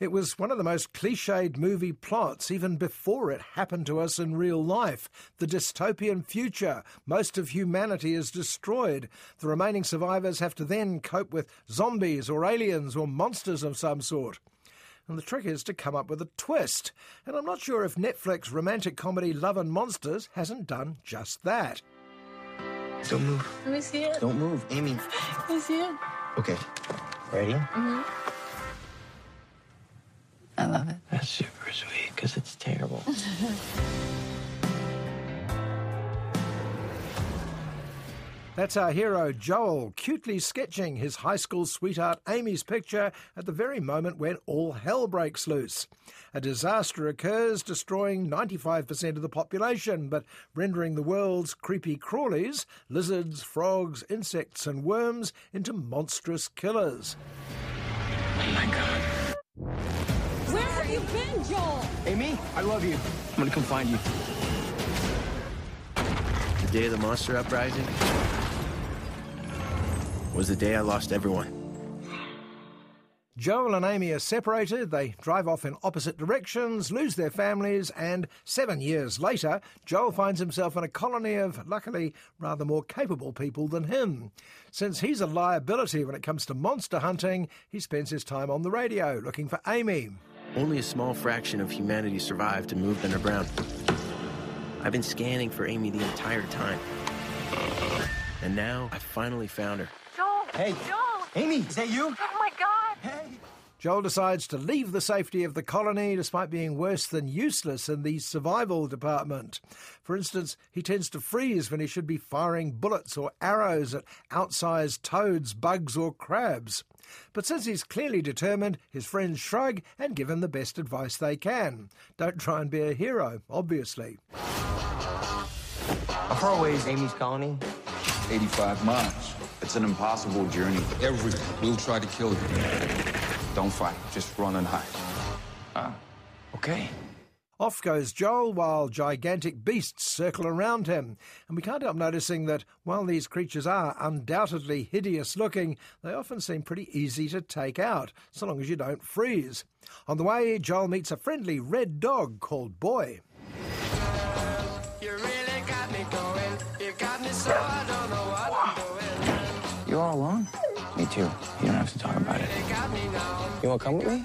It was one of the most cliched movie plots, even before it happened to us in real life. The dystopian future. Most of humanity is destroyed. The remaining survivors have to then cope with zombies or aliens or monsters of some sort. And the trick is to come up with a twist. And I'm not sure if Netflix romantic comedy Love and Monsters hasn't done just that. Don't move. Let me see it. Don't move, Amy. Let me see it. Okay. Ready? Mm-hmm. I love it. That's super sweet because it's terrible. That's our hero Joel, cutely sketching his high school sweetheart Amy's picture at the very moment when all hell breaks loose. A disaster occurs, destroying 95% of the population, but rendering the world's creepy crawlies, lizards, frogs, insects, and worms into monstrous killers. Oh my god. Where have you been, Joel? Amy, I love you. I'm gonna come find you. The day of the monster uprising was the day I lost everyone. Joel and Amy are separated, they drive off in opposite directions, lose their families, and seven years later, Joel finds himself in a colony of, luckily, rather more capable people than him. Since he's a liability when it comes to monster hunting, he spends his time on the radio looking for Amy. Only a small fraction of humanity survived and moved underground. I've been scanning for Amy the entire time. And now I finally found her. Joel. Hey. Joel. Amy, is that you? Oh my God. Hey. Joel decides to leave the safety of the colony despite being worse than useless in the survival department. For instance, he tends to freeze when he should be firing bullets or arrows at outsized toads, bugs, or crabs. But since he's clearly determined, his friends shrug and give him the best advice they can. Don't try and be a hero, obviously. How far away is Amy's colony? 85 miles. It's an impossible journey. Everyone will try to kill you. Don't fight. Just run and hide. Ah, okay. Off goes Joel while gigantic beasts circle around him. And we can't help noticing that while these creatures are undoubtedly hideous looking, they often seem pretty easy to take out, so long as you don't freeze. On the way, Joel meets a friendly red dog called Boy. Too. You don't have to talk about it. You want to come with me?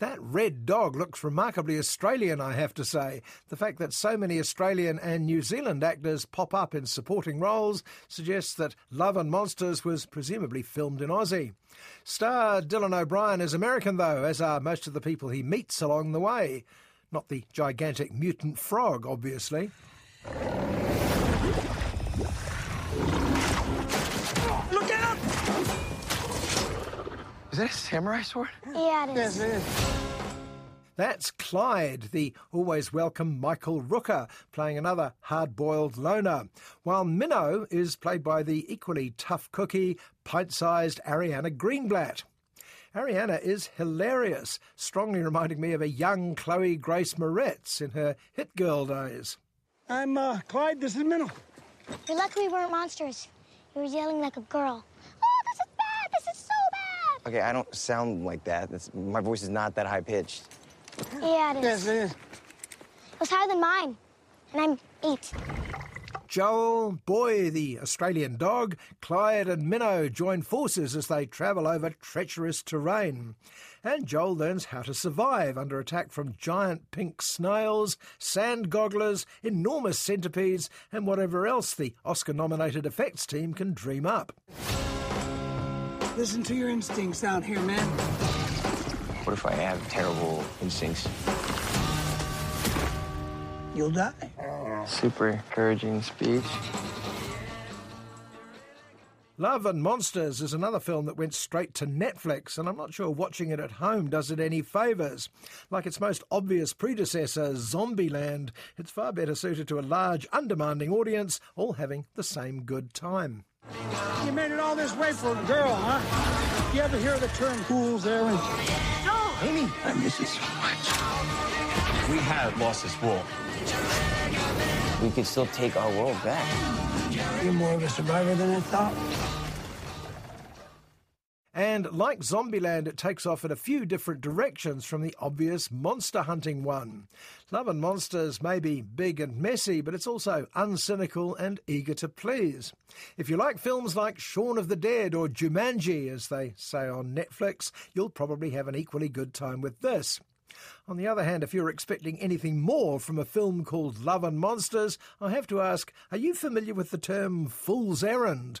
That red dog looks remarkably Australian, I have to say. The fact that so many Australian and New Zealand actors pop up in supporting roles suggests that Love and Monsters was presumably filmed in Aussie. Star Dylan O'Brien is American, though, as are most of the people he meets along the way. Not the gigantic mutant frog, obviously. Is that a samurai sword? Yeah, it is. That's Clyde, the always welcome Michael Rooker, playing another hard boiled loner, while Minnow is played by the equally tough cookie, pint sized Ariana Greenblatt. Ariana is hilarious, strongly reminding me of a young Chloe Grace Moretz in her hit girl days. I'm uh, Clyde. This is Minnow. You're lucky we weren't monsters. You were yelling like a girl. Okay, I don't sound like that. That's, my voice is not that high pitched. Yeah, it is. Yes, it is. It was higher than mine. And I'm eight. Joel, Boy, the Australian dog, Clyde, and Minnow join forces as they travel over treacherous terrain. And Joel learns how to survive under attack from giant pink snails, sand gobblers, enormous centipedes, and whatever else the Oscar nominated effects team can dream up. Listen to your instincts out here, man. What if I have terrible instincts? You'll die. Super encouraging speech. Love and Monsters is another film that went straight to Netflix, and I'm not sure watching it at home does it any favours. Like its most obvious predecessor, Zombieland, it's far better suited to a large, undemanding audience, all having the same good time. You made it all this way for a girl, huh? You ever hear the term fool's errand? No, Amy. I miss you so much. We have lost this war. We could still take our world back. You're more of a survivor than I thought. And like Zombieland, it takes off in a few different directions from the obvious monster hunting one. Love and Monsters may be big and messy, but it's also uncynical and eager to please. If you like films like Shaun of the Dead or Jumanji, as they say on Netflix, you'll probably have an equally good time with this. On the other hand, if you're expecting anything more from a film called Love and Monsters, I have to ask, are you familiar with the term fool's errand?